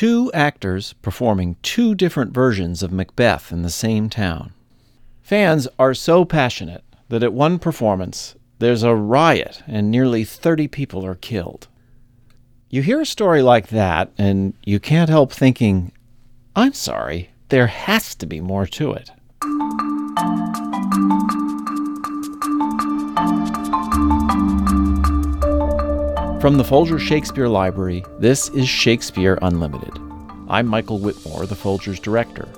two actors performing two different versions of Macbeth in the same town. Fans are so passionate that at one performance, there's a riot and nearly 30 people are killed. You hear a story like that, and you can't help thinking, I'm sorry, there has to be more to it. From the Folger Shakespeare Library, this is Shakespeare Unlimited. I'm Michael Whitmore, the Folger's director.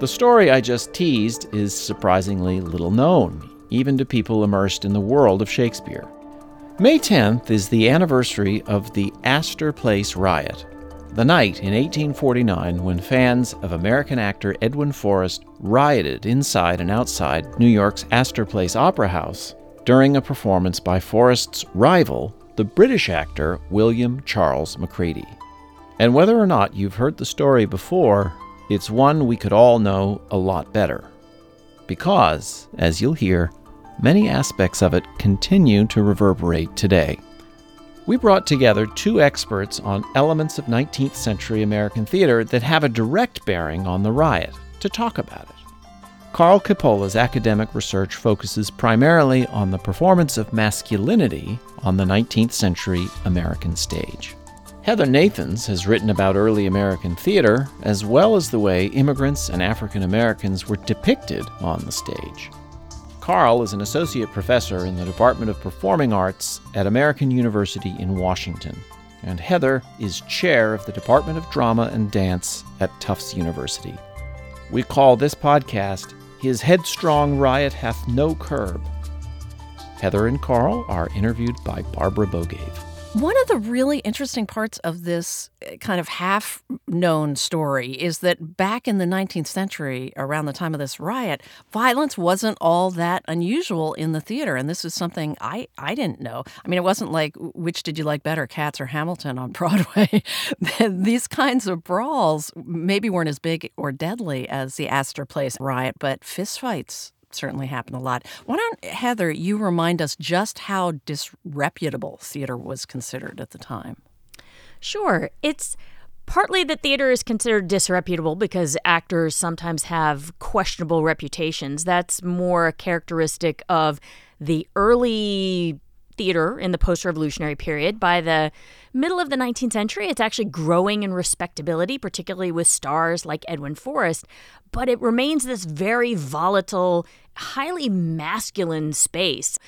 The story I just teased is surprisingly little known, even to people immersed in the world of Shakespeare. May 10th is the anniversary of the Astor Place riot, the night in 1849 when fans of American actor Edwin Forrest rioted inside and outside New York's Astor Place Opera House during a performance by Forrest's rival, the British actor William Charles Macready. And whether or not you've heard the story before, it's one we could all know a lot better. Because, as you'll hear, many aspects of it continue to reverberate today. We brought together two experts on elements of 19th century American theater that have a direct bearing on the riot to talk about it. Karl Kippola's academic research focuses primarily on the performance of masculinity on the 19th century American stage. Heather Nathans has written about early American theater, as well as the way immigrants and African Americans were depicted on the stage. Karl is an associate professor in the Department of Performing Arts at American University in Washington, and Heather is chair of the Department of Drama and Dance at Tufts University. We call this podcast His Headstrong Riot Hath No Curb. Heather and Karl are interviewed by Barbara Bogaev. One of the really interesting parts of this eh, kind of half known story is that back in the 19th century, around the time of this riot, violence wasn't all that unusual in the theater. And this is something I, I didn't know. I mean, it wasn't like, which did you like better, Cats or Hamilton on Broadway? These kinds of brawls maybe weren't as big or deadly as the Astor Place riot, but fistfights certainly happened a lot. Why don't, Heather, you remind us just how disreputable theater was considered at the time? Sure. It's partly that theater is considered disreputable because actors sometimes have questionable reputations. That's more a characteristic of the early theater in the post revolutionary period. By the middle of the 19th century, it's actually growing in respectability, particularly with stars like Edwin Forrest, but it remains this very volatile, highly masculine space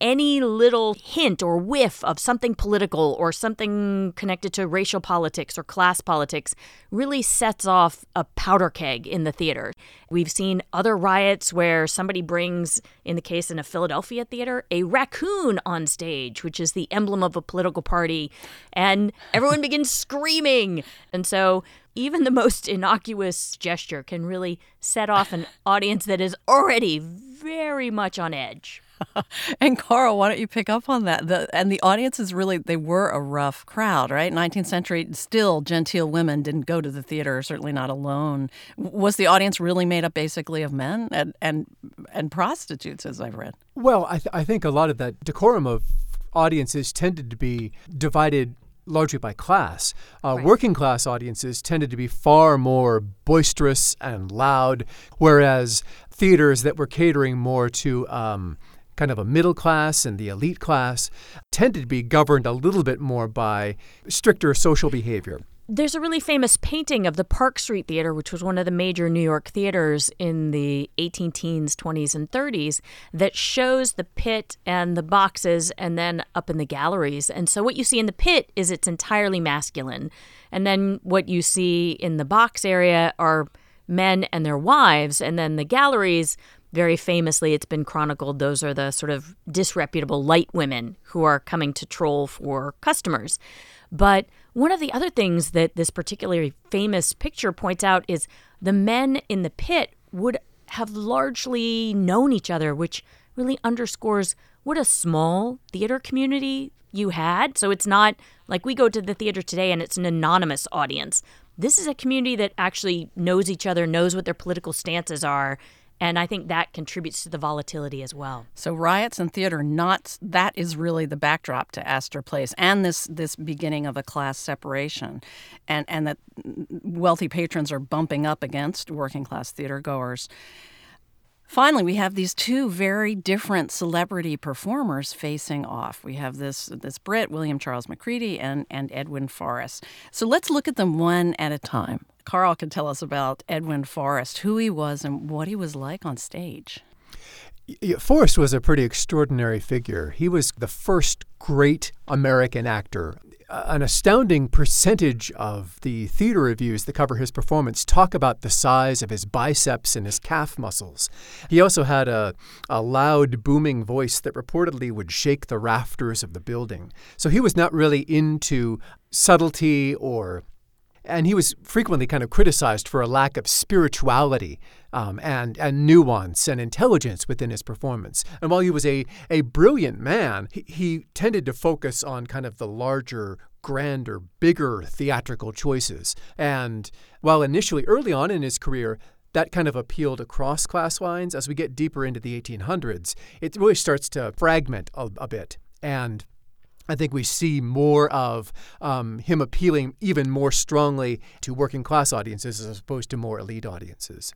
any little hint or whiff of something political or something connected to racial politics or class politics really sets off a powder keg in the theater. We've seen other riots where somebody brings, in the case in a Philadelphia theater, a raccoon on stage, which is the emblem of a political party, and everyone begins screaming. And so even the most innocuous gesture can really set off an audience that is already very much on edge. and Karl, why don't you pick up on that? The, and the audience is really, they were a rough crowd, right? 19th century, still genteel women didn't go to the theater, certainly not alone. Was the audience really made up basically of men and, and, and prostitutes, as I've read? Well, I, th- I think a lot of that decorum of audiences tended to be divided largely by class. Uh, right. Working class audiences tended to be far more boisterous and loud, whereas theaters that were catering more to um, kind of a middle class and the elite class tended to be governed a little bit more by stricter social behavior. There's a really famous painting of the Park Street Theater, which was one of the major New York theaters in the 18 teens, 20s, and 30s, that shows the pit and the boxes and then up in the galleries. And so, what you see in the pit is it's entirely masculine. And then, what you see in the box area are men and their wives. And then the galleries, very famously, it's been chronicled, those are the sort of disreputable light women who are coming to troll for customers. But one of the other things that this particularly famous picture points out is the men in the pit would have largely known each other, which really underscores what a small theater community you had. So it's not like we go to the theater today and it's an anonymous audience. This is a community that actually knows each other, knows what their political stances are, And I think that contributes to the volatility as well. So riots and theater, not that is really the backdrop to Astor Place, and this this beginning of a class separation, and and that wealthy patrons are bumping up against working class theater goers. Finally, we have these two very different celebrity performers facing off. We have this this Brit, William Charles Macready, and, and Edwin Forrest. So let's look at them one at a time. Karl can tell us about Edwin Forrest, who he was, and what he was like on stage. Forrest was a pretty extraordinary figure. He was the first great American actor an astounding percentage of the theater reviews that cover his performance talk about the size of his biceps and his calf muscles. He also had a, a loud, booming voice that reportedly would shake the rafters of the building. So he was not really into subtlety or and he was frequently kind of criticized for a lack of spirituality um, and, and nuance and intelligence within his performance. And while he was a, a brilliant man, he, he tended to focus on kind of the larger, grander, bigger theatrical choices. And while initially, early on in his career, that kind of appealed across class lines, as we get deeper into the 1800s, it really starts to fragment a, a bit. And I think we see more of um, him appealing even more strongly to working class audiences as opposed to more elite audiences.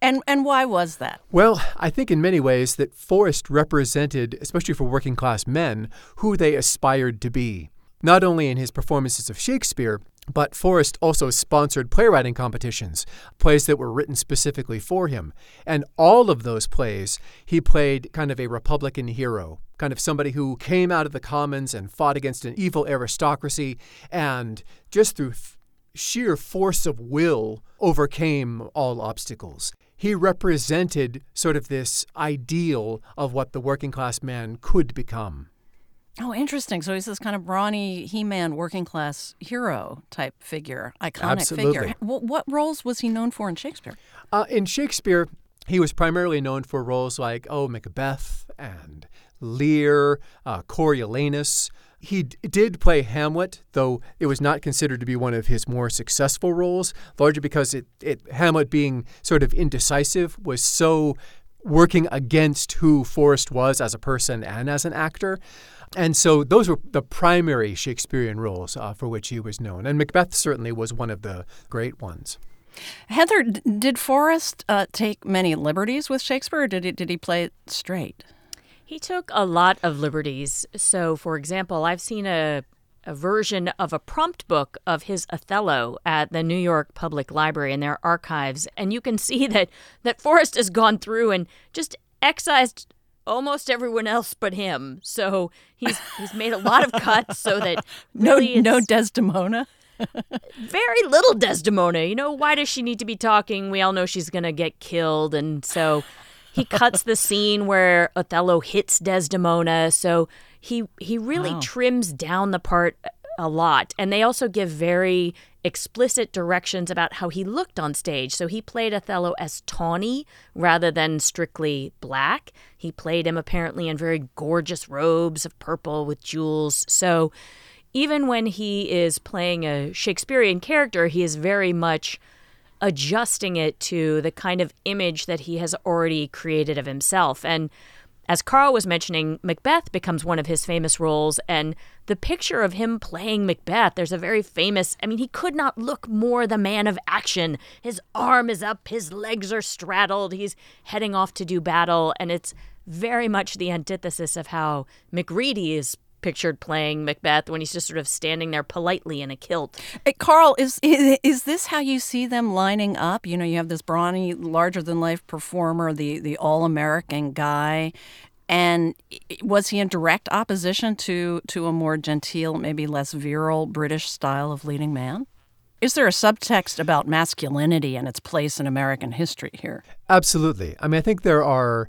And and why was that? Well, I think in many ways that Forrest represented, especially for working class men, who they aspired to be. Not only in his performances of Shakespeare, but Forrest also sponsored playwriting competitions, plays that were written specifically for him. And all of those plays, he played kind of a Republican hero, kind of somebody who came out of the commons and fought against an evil aristocracy and just through f- sheer force of will overcame all obstacles. He represented sort of this ideal of what the working class man could become. Oh, interesting. So he's this kind of brawny He-Man working class hero type figure, iconic Absolutely. figure. What, what roles was he known for in Shakespeare? Uh, in Shakespeare, he was primarily known for roles like, oh, Macbeth and Lear, uh, Coriolanus. He d- did play Hamlet, though it was not considered to be one of his more successful roles, largely because it, it Hamlet being sort of indecisive was so working against who Forrest was as a person and as an actor. And so those were the primary Shakespearean roles uh, for which he was known. And Macbeth certainly was one of the great ones. Heather, did Forrest uh, take many liberties with Shakespeare, or did he, did he play it straight? He took a lot of liberties. So, for example, I've seen a, a version of a prompt book of his Othello at the New York Public Library in their archives, and you can see that that Forrest has gone through and just excised almost everyone else but him. So he's he's made a lot of cuts so that really no no Desdemona. very little Desdemona. You know, why does she need to be talking? We all know she's going to get killed. And so he cuts the scene where Othello hits Desdemona. So he he really wow. trims down the part a lot. And they also give very explicit directions about how he looked on stage. So he played Othello as tawny rather than strictly black. He played him apparently in very gorgeous robes of purple with jewels. So even when he is playing a Shakespearean character, he is very much adjusting it to the kind of image that he has already created of himself. And as Karl was mentioning, Macbeth becomes one of his famous roles, and the picture of him playing Macbeth, there's a very famous, I mean, he could not look more the man of action. His arm is up, his legs are straddled, he's heading off to do battle, and it's very much the antithesis of how Macready is pictured playing Macbeth when he's just sort of standing there politely in a kilt. Hey, Karl, is, is, is this how you see them lining up? You know, you have this brawny, larger than life performer, the the all American guy, and was he in direct opposition to to a more genteel, maybe less virile British style of leading man? Is there a subtext about masculinity and its place in American history here? Absolutely. I mean, I think there are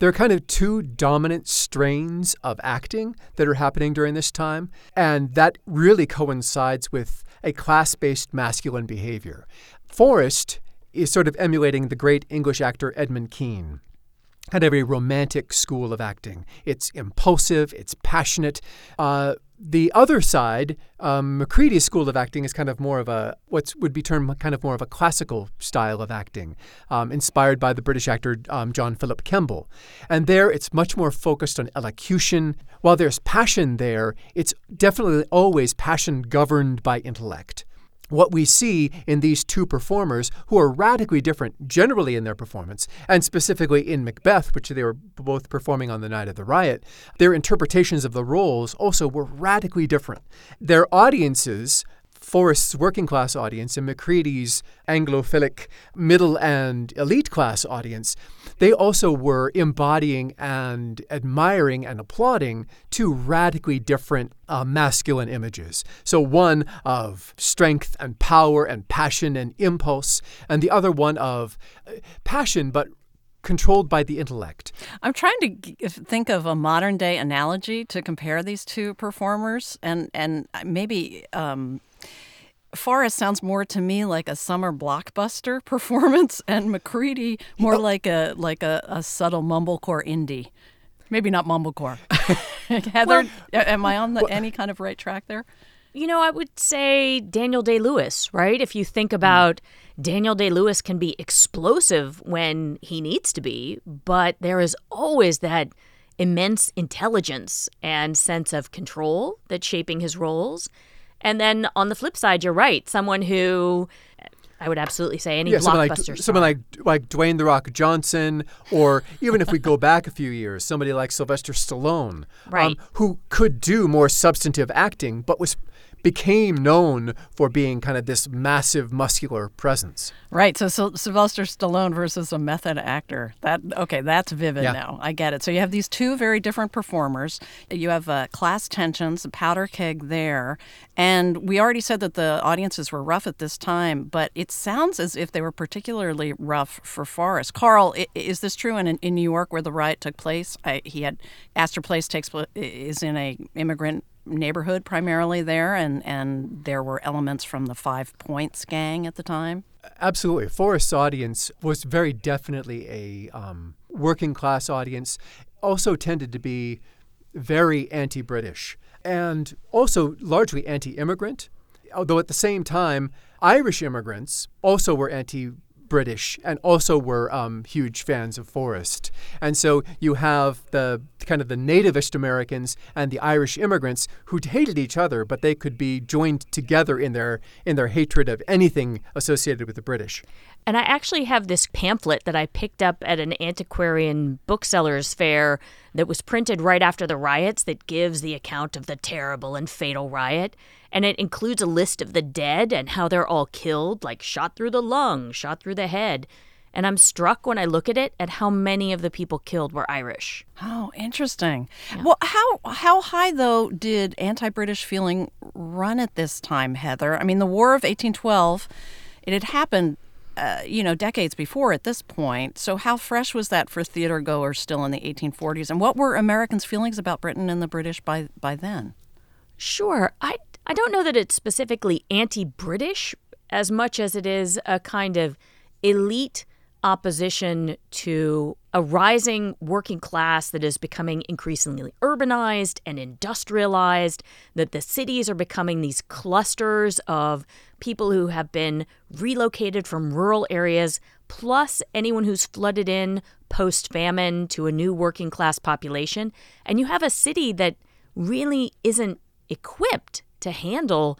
there are kind of two dominant strains of acting that are happening during this time, and that really coincides with a class based masculine behavior. Forrest is sort of emulating the great English actor Edmund Kean. Kind of a romantic school of acting. It's impulsive, it's passionate. Uh, the other side, um, Macready's school of acting is kind of more of a what would be termed kind of more of a classical style of acting, um, inspired by the British actor um, John Philip Kemble. And there, it's much more focused on elocution. While there's passion there, it's definitely always passion governed by intellect what we see in these two performers who are radically different generally in their performance, and specifically in Macbeth, which they were both performing on the night of the riot, their interpretations of the roles also were radically different. Their audiences Forrest's working class audience and Macready's Anglophilic middle and elite class audience, they also were embodying and admiring and applauding two radically different uh, masculine images. So, one of strength and power and passion and impulse, and the other one of uh, passion but controlled by the intellect. I'm trying to g- think of a modern day analogy to compare these two performers, and and maybe um, Forrest sounds more to me like a summer blockbuster performance, and Macready more like a like a, a subtle mumblecore indie. Maybe not mumblecore. Heather, well, am I on the, well, any kind of right track there? You know, I would say Daniel Day Lewis, right? If you think about mm. Daniel Day Lewis can be explosive when he needs to be, but there is always that immense intelligence and sense of control that's shaping his roles. And then on the flip side, you're right. Someone who I would absolutely say any yeah, blockbuster someone like, someone like like Dwayne the Rock Johnson, or even if we go back a few years, somebody like Sylvester Stallone, um, right. um, who could do more substantive acting, but was became known for being kind of this massive muscular presence. Right. So, so Sylvester Stallone versus a method actor. That okay, that's vivid yeah. now. I get it. So you have these two very different performers. You have uh, class tensions, a powder keg there, and we already said that the audiences were rough at this time, but it sounds as if they were particularly rough for Forrest. Karl, is this true in in New York where the riot took place? I, he had Astor Place takes is in a immigrant neighborhood primarily there, and, and there were elements from the Five Points gang at the time? Absolutely. Forrest's audience was very definitely a um, working class audience, also tended to be very anti British and also largely anti immigrant. Although at the same time, Irish immigrants also were anti British and also were um, huge fans of Forrest. And so you have the kind of the nativist Americans and the Irish immigrants who hated each other, but they could be joined together in their in their hatred of anything associated with the British. And I actually have this pamphlet that I picked up at an antiquarian booksellers fair that was printed right after the riots that gives the account of the terrible and fatal riot. And it includes a list of the dead and how they're all killed, like shot through the lung, shot through the head. And I'm struck when I look at it at how many of the people killed were Irish. Oh, interesting. Yeah. Well, how how high though did anti-British feeling run at this time, Heather? I mean, the War of 1812, it had happened uh, you know, decades before at this point. So, how fresh was that for theater goers still in the 1840s? And what were Americans' feelings about Britain and the British by, by then? Sure. I, I don't know that it's specifically anti British as much as it is a kind of elite opposition to a rising working class that is becoming increasingly urbanized and industrialized, that the cities are becoming these clusters of people who have been relocated from rural areas, plus anyone who's flooded in post famine to a new working class population. And you have a city that really isn't equipped to handle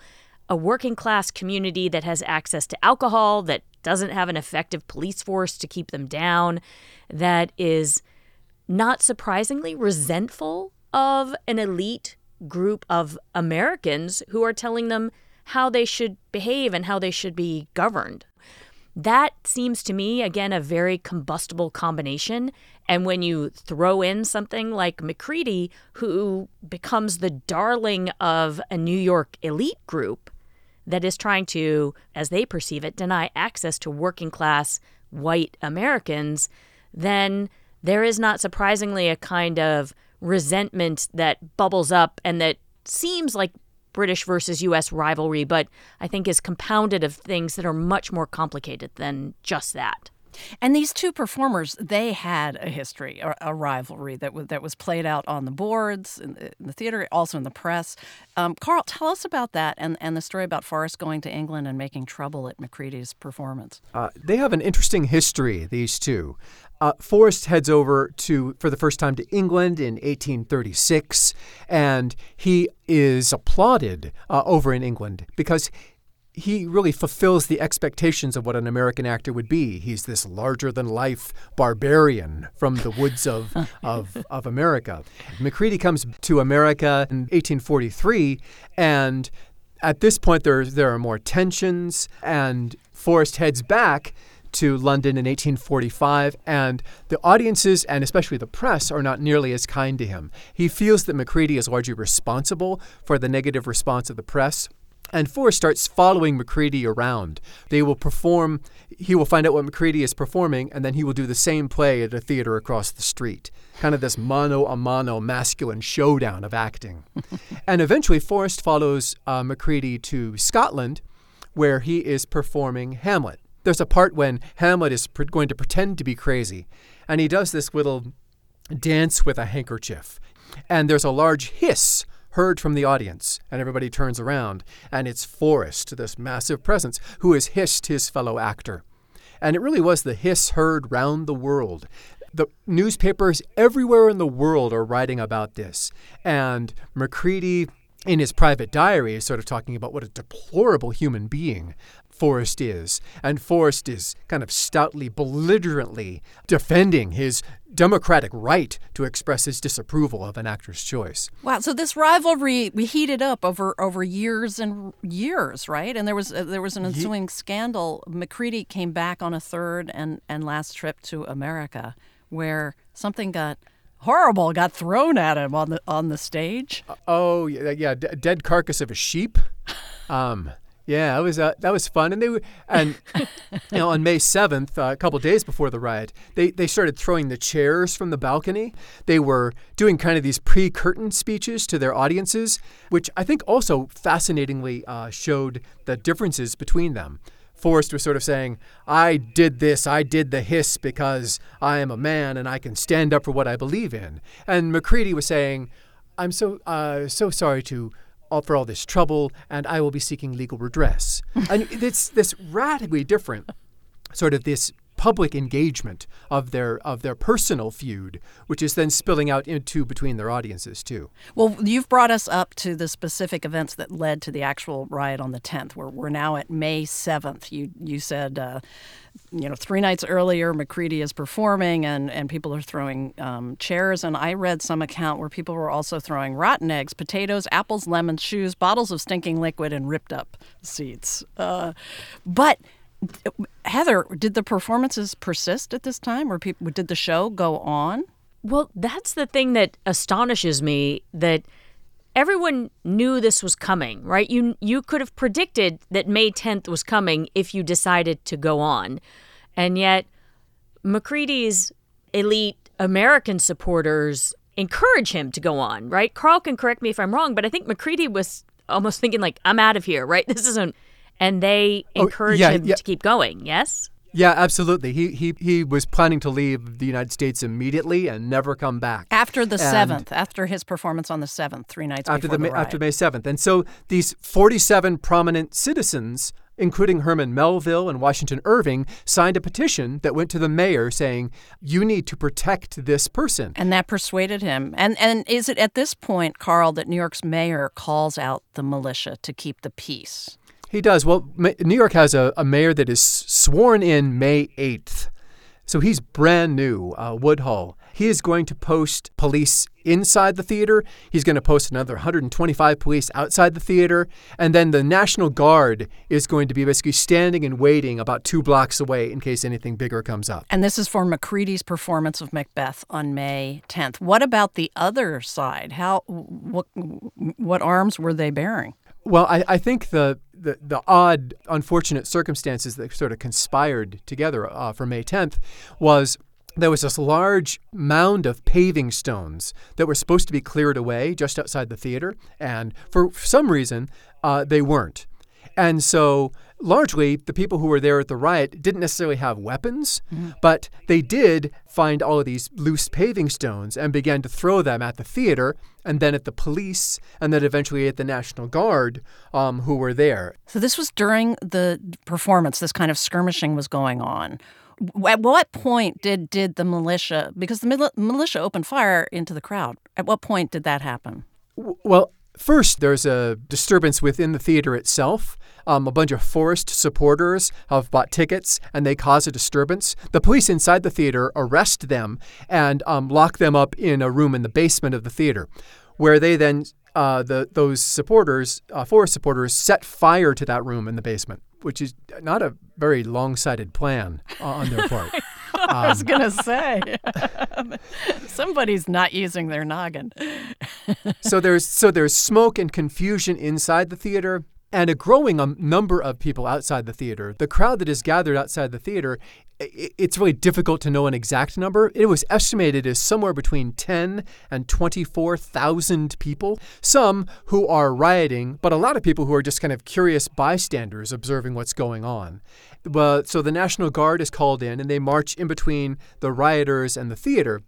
a working class community that has access to alcohol, that doesn't have an effective police force to keep them down, that is not surprisingly resentful of an elite group of Americans who are telling them how they should behave and how they should be governed. That seems to me, again, a very combustible combination. And when you throw in something like Macready, who becomes the darling of a New York elite group, that is trying to, as they perceive it, deny access to working class white Americans, then there is not surprisingly a kind of resentment that bubbles up and that seems like British versus US rivalry, but I think is compounded of things that are much more complicated than just that. And these two performers, they had a history, a, a rivalry that was, that was played out on the boards, in the, in the theater, also in the press. Um, Karl, tell us about that and, and the story about Forrest going to England and making trouble at Macready's performance. Uh, they have an interesting history, these two. Uh, Forrest heads over to for the first time to England in 1836, and he is applauded uh, over in England because he really fulfills the expectations of what an American actor would be. He's this larger than life barbarian from the woods of, of, of America. Macready comes to America in 1843, and at this point, there, there are more tensions, and Forrest heads back to London in 1845, and the audiences and especially the press are not nearly as kind to him. He feels that Macready is largely responsible for the negative response of the press. And Forrest starts following Macready around. They will perform, he will find out what Macready is performing, and then he will do the same play at a theater across the street. Kind of this mano a mano masculine showdown of acting. and eventually, Forrest follows uh, Macready to Scotland, where he is performing Hamlet. There's a part when Hamlet is pr- going to pretend to be crazy, and he does this little dance with a handkerchief. And there's a large hiss heard from the audience, and everybody turns around, and it's Forrest, this massive presence, who has hissed his fellow actor. And it really was the hiss heard round the world. The newspapers everywhere in the world are writing about this. And Macready, in his private diary, is sort of talking about what a deplorable human being Forrest is. And Forrest is kind of stoutly, belligerently defending his democratic right to express his disapproval of an actor's choice. Wow! So this rivalry we heated up over over years and years, right? And there was uh, there was an ensuing Ye- scandal. Macready came back on a third and and last trip to America, where something got horrible got thrown at him on the on the stage. Uh, oh yeah, yeah, d- dead carcass of a sheep. Um, yeah, that was uh, that was fun, and they were, and you know on May seventh, uh, a couple days before the riot, they they started throwing the chairs from the balcony. They were doing kind of these pre-curtain speeches to their audiences, which I think also fascinatingly uh, showed the differences between them. Forrest was sort of saying, I did this, I did the hiss because I am a man and I can stand up for what I believe in. And Macready was saying, I'm so uh, so sorry to all, for all this trouble, and I will be seeking legal redress. and it's this radically different sort of this public engagement of their of their personal feud, which is then spilling out into between their audiences too. Well, you've brought us up to the specific events that led to the actual riot on the 10th. We're, we're now at May 7th. You you said. Uh, you know, three nights earlier, Macready is performing and, and people are throwing um, chairs. And I read some account where people were also throwing rotten eggs, potatoes, apples, lemons, shoes, bottles of stinking liquid, and ripped up seats. Uh, but Heather, did the performances persist at this time, or did the show go on? Well, that's the thing that astonishes me that everyone knew this was coming, right? You you could have predicted that May 10th was coming if you decided to go on. And yet Macready's elite American supporters encourage him to go on, right? Karl can correct me if I'm wrong, but I think Macready was almost thinking like I'm out of here, right? This isn't and they encourage oh, yeah, him yeah. to keep going. Yes. Yeah, absolutely. He he he was planning to leave the United States immediately and never come back after the seventh. After his performance on the seventh, three nights after the, the after May seventh. And so these forty-seven prominent citizens, including Herman Melville and Washington Irving, signed a petition that went to the mayor saying, "You need to protect this person." And that persuaded him. And and is it at this point, Karl, that New York's mayor calls out the militia to keep the peace? He does. Well, New York has a, a mayor that is sworn in May 8th. So he's brand new, uh, Woodhull. He is going to post police inside the theater. He's going to post another 125 police outside the theater. And then the National Guard is going to be basically standing and waiting about two blocks away in case anything bigger comes up. And this is for Macready's performance of Macbeth on May 10th. What about the other side? How what what arms were they bearing? Well, I, I think the, the, the odd, unfortunate circumstances that sort of conspired together uh, for May 10th was there was this large mound of paving stones that were supposed to be cleared away just outside the theater, and for some reason, uh, they weren't. And so largely the people who were there at the riot didn't necessarily have weapons, mm-hmm. but they did find all of these loose paving stones and began to throw them at the theater and then at the police and then eventually at the National Guard um, who were there. So this was during the performance, this kind of skirmishing was going on. At what point did, did the militia, because the militia opened fire into the crowd, at what point did that happen? Well, First, there's a disturbance within the theater itself. Um, a bunch of Forrest supporters have bought tickets and they cause a disturbance. The police inside the theater arrest them and um, lock them up in a room in the basement of the theater, where they then, uh, the, those supporters, uh, Forrest supporters, set fire to that room in the basement, which is not a very long sighted plan on their part. I was um, going to say somebody's not using their noggin. so there's so there's smoke and confusion inside the theater and a growing um, number of people outside the theater. The crowd that is gathered outside the theater, it's really difficult to know an exact number. It was estimated as somewhere between 10 and 24,000 people. Some who are rioting, but a lot of people who are just kind of curious bystanders observing what's going on. But so the National Guard is called in and they march in between the rioters and the theater.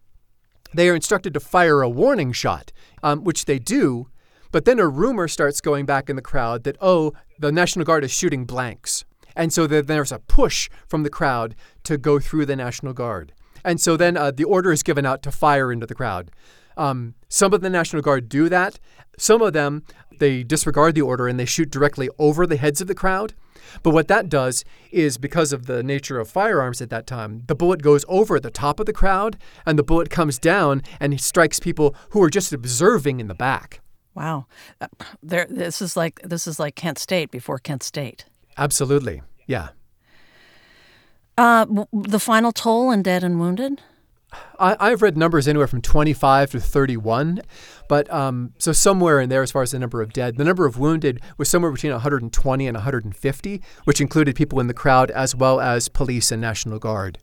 They are instructed to fire a warning shot, um, which they do. But then a rumor starts going back in the crowd that, oh, the National Guard is shooting blanks. And so there's a push from the crowd to go through the National Guard. And so then uh, the order is given out to fire into the crowd. Um, some of the National Guard do that. Some of them, they disregard the order and they shoot directly over the heads of the crowd. But what that does is because of the nature of firearms at that time, the bullet goes over the top of the crowd and the bullet comes down and strikes people who are just observing in the back. Wow. Uh, there this is like this is like Kent State before Kent State. Absolutely. Yeah. Uh, the final toll in dead and wounded? I, have read numbers anywhere from 25 to 31, but um, so somewhere in there as far as the number of dead. The number of wounded was somewhere between 120 and 150, which included people in the crowd as well as police and National Guard.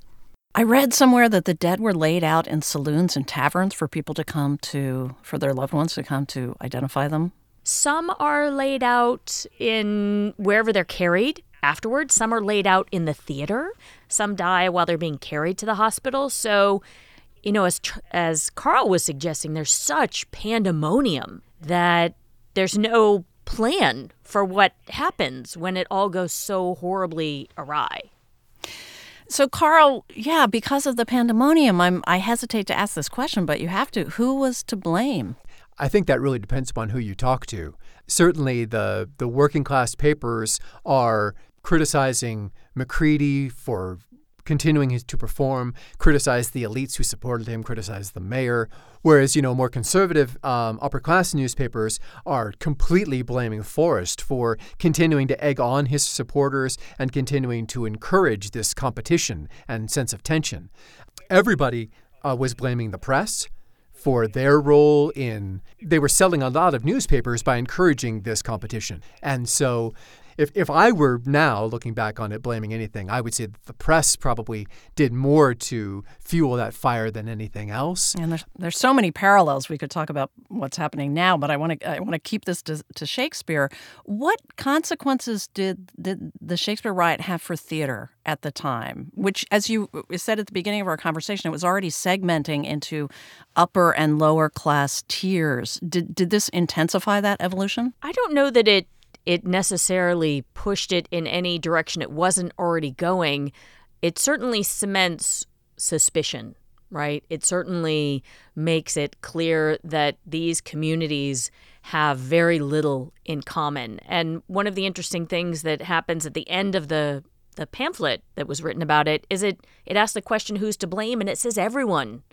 I read somewhere that the dead were laid out in saloons and taverns for people to come to, for their loved ones to come to identify them. Some are laid out in wherever they're carried afterwards. Some are laid out in the theater. Some die while they're being carried to the hospital. So, you know, as as Karl was suggesting, there's such pandemonium that there's no plan for what happens when it all goes so horribly awry. So, Karl, yeah, because of the pandemonium, I'm I hesitate to ask this question, but you have to. Who was to blame? I think that really depends upon who you talk to. Certainly, the the working class papers are criticizing Macready for continuing to perform, criticized the elites who supported him, criticized the mayor. Whereas, you know, more conservative um, upper class newspapers are completely blaming Forrest for continuing to egg on his supporters and continuing to encourage this competition and sense of tension. Everybody uh, was blaming the press for their role in they were selling a lot of newspapers by encouraging this competition. And so if, if I were now looking back on it, blaming anything, I would say the press probably did more to fuel that fire than anything else. And there's, there's so many parallels. We could talk about what's happening now, but I want to I want to keep this to, to Shakespeare. What consequences did, did the Shakespeare riot have for theater at the time? Which, as you uh, said at the beginning of our conversation, it was already segmenting into upper and lower class tiers. Did did this intensify that evolution? I don't know that it it necessarily pushed it in any direction it wasn't already going, it certainly cements suspicion, right? It certainly makes it clear that these communities have very little in common. And one of the interesting things that happens at the end of the the pamphlet that was written about it is it it asks the question who's to blame and it says everyone.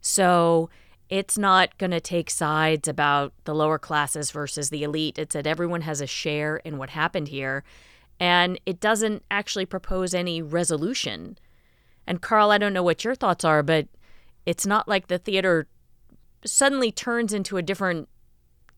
So it's not going to take sides about the lower classes versus the elite. It's that everyone has a share in what happened here. And it doesn't actually propose any resolution. And Karl, I don't know what your thoughts are, but it's not like the theater suddenly turns into a different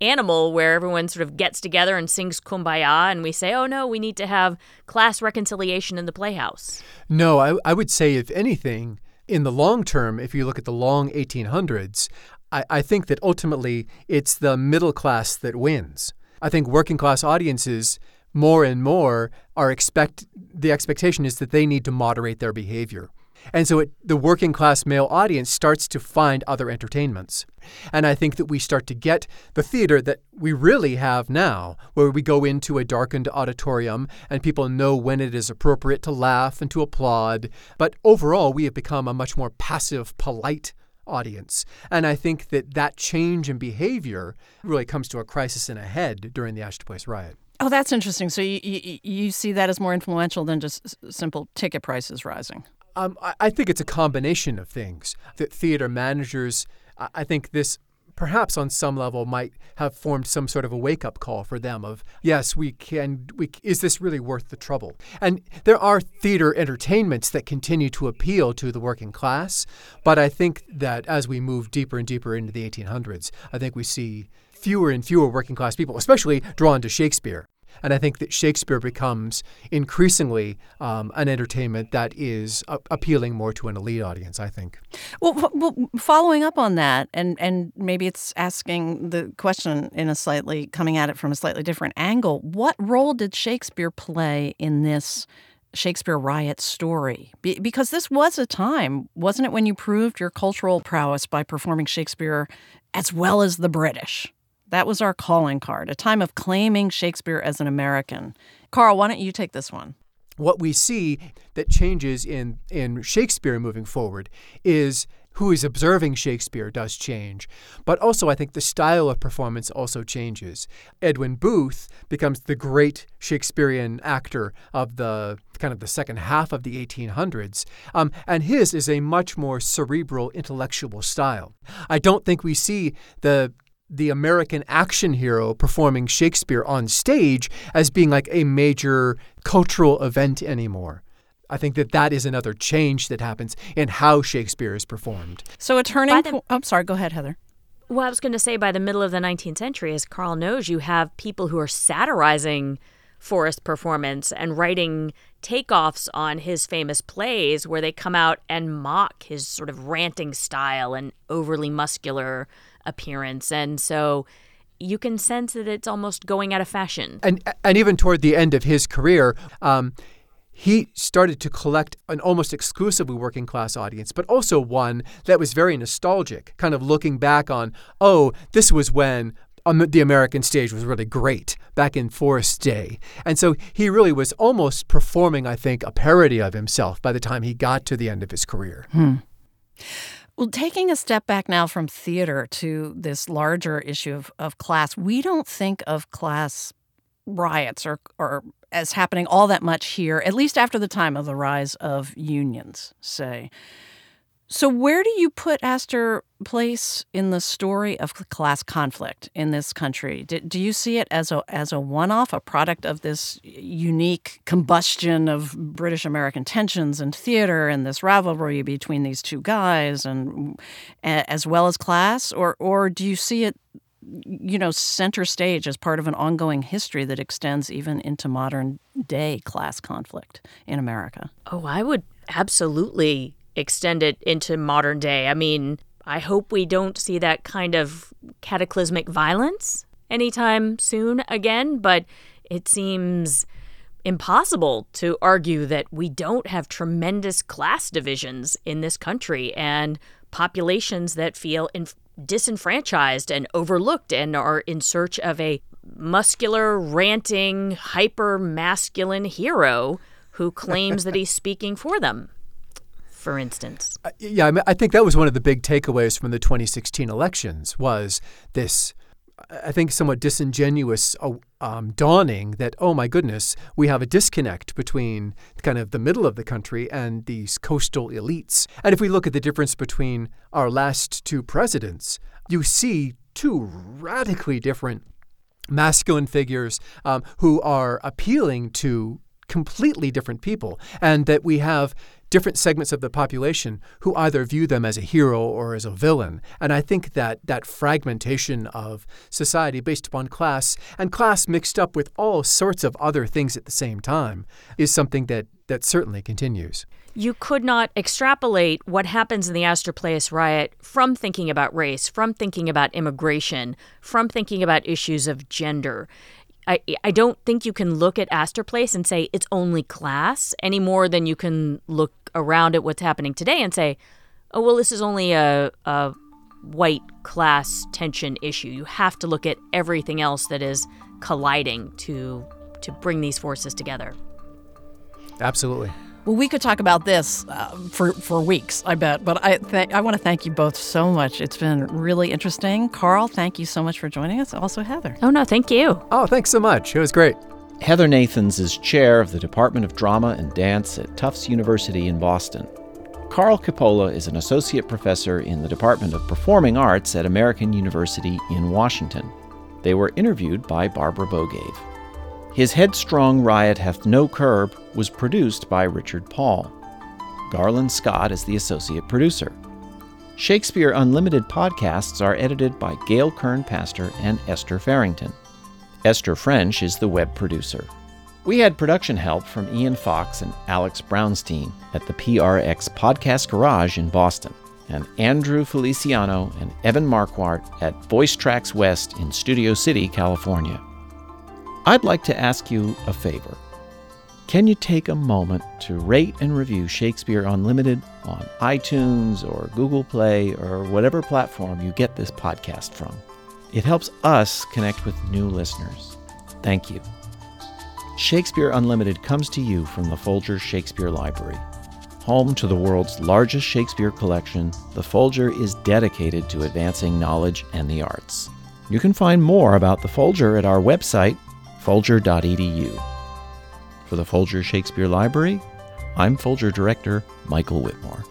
animal where everyone sort of gets together and sings kumbaya and we say, oh no, we need to have class reconciliation in the playhouse. No, I, I would say, if anything, in the long term, if you look at the long 1800s, I, I think that ultimately it's the middle class that wins. I think working class audiences more and more are expect the expectation is that they need to moderate their behavior. And so it, the working class male audience starts to find other entertainments. And I think that we start to get the theater that we really have now, where we go into a darkened auditorium and people know when it is appropriate to laugh and to applaud. But overall, we have become a much more passive, polite audience. And I think that that change in behavior really comes to a crisis in a head during the Astor Place riot. Oh, that's interesting. So you, you, you see that as more influential than just simple ticket prices rising? Um, I think it's a combination of things. That theater managers, I think this perhaps on some level might have formed some sort of a wake up call for them of yes we can we is this really worth the trouble and there are theater entertainments that continue to appeal to the working class but i think that as we move deeper and deeper into the 1800s i think we see fewer and fewer working class people especially drawn to shakespeare and I think that Shakespeare becomes increasingly um, an entertainment that is a- appealing more to an elite audience, I think. Well, f- well, following up on that, and, and maybe it's asking the question in a slightly, coming at it from a slightly different angle, what role did Shakespeare play in this? Shakespeare riot story? Be- because this was a time, wasn't it, when you proved your cultural prowess by performing Shakespeare as well as the British? That was our calling card, a time of claiming Shakespeare as an American. Karl, why don't you take this one? What we see that changes in, in Shakespeare moving forward is who is observing Shakespeare does change. But also, I think the style of performance also changes. Edwin Booth becomes the great Shakespearean actor of the kind of the second half of the 1800s, um, and his is a much more cerebral, intellectual style. I don't think we see the the American action hero performing Shakespeare on stage as being like a major cultural event anymore. I think that that is another change that happens in how Shakespeare is performed. So a turning. The, po- I'm sorry. Go ahead, Heather. Well, I was going to say by the middle of the 19th century, as Karl knows, you have people who are satirizing Forrest performance and writing takeoffs on his famous plays where they come out and mock his sort of ranting style and overly muscular appearance. And so you can sense that it's almost going out of fashion. And and even toward the end of his career, um, he started to collect an almost exclusively working class audience, but also one that was very nostalgic, kind of looking back on, oh, this was when the American stage was really great back in Forrest's day. And so he really was almost performing, I think, a parody of himself by the time he got to the end of his career. Hmm. Well, taking a step back now from theater to this larger issue of, of class, we don't think of class riots or, or as happening all that much here, at least after the time of the rise of unions, say. So, where do you put Astor Place in the story of class conflict in this country? Do, do you see it as a as a one off, a product of this unique combustion of British American tensions and theater and this rivalry between these two guys, and as well as class, or or do you see it, you know, center stage as part of an ongoing history that extends even into modern day class conflict in America? Oh, I would absolutely extend it into modern day. I mean, I hope we don't see that kind of cataclysmic violence anytime soon again, but it seems impossible to argue that we don't have tremendous class divisions in this country and populations that feel inf- disenfranchised and overlooked and are in search of a muscular, ranting, hyper masculine hero who claims that he's speaking for them for instance. Uh, yeah, I, mean, I think that was one of the big takeaways from the 2016 elections was this I think somewhat disingenuous uh, um, dawning that oh my goodness we have a disconnect between kind of the middle of the country and these coastal elites and if we look at the difference between our last two presidents you see two radically different masculine figures um, who are appealing to completely different people and that we have different segments of the population who either view them as a hero or as a villain. And I think that that fragmentation of society based upon class and class mixed up with all sorts of other things at the same time is something that, that certainly continues. You could not extrapolate what happens in the Astor riot from thinking about race, from thinking about immigration, from thinking about issues of gender I, I don't think you can look at Astor Place and say it's only class any more than you can look around at what's happening today and say, oh, well, this is only a, a white class tension issue. You have to look at everything else that is colliding to to bring these forces together. Absolutely. Well, we could talk about this uh, for for weeks, I bet. But I th- I want to thank you both so much. It's been really interesting. Karl, thank you so much for joining us. Also, Heather. Oh no, thank you. Oh, thanks so much. It was great. Heather Nathans is chair of the Department of Drama and Dance at Tufts University in Boston. Karl Kippola is an associate professor in the Department of Performing Arts at American University in Washington. They were interviewed by Barbara Bogaev. His Headstrong Riot Hath No Curb was produced by Richard Paul. Garland Scott is the associate producer. Shakespeare Unlimited podcasts are edited by Gail Kern Paster and Esther Ferington. Esther French is the web producer. We had production help from Ian Fox and Alex Brownstein at the PRX Podcast Garage in Boston, and Andrew Feliciano and Evan Marquardt at Voice Trax West in Studio City, California. I'd like to ask you a favor. Can you take a moment to rate and review Shakespeare Unlimited on iTunes or Google Play or whatever platform you get this podcast from? It helps us connect with new listeners. Thank you. Shakespeare Unlimited comes to you from the Folger Shakespeare Library. Home to the world's largest Shakespeare collection, the Folger is dedicated to advancing knowledge and the arts. You can find more about the Folger at our website, folger.edu. For the Folger Shakespeare Library, I'm Folger Director Michael Whitmore.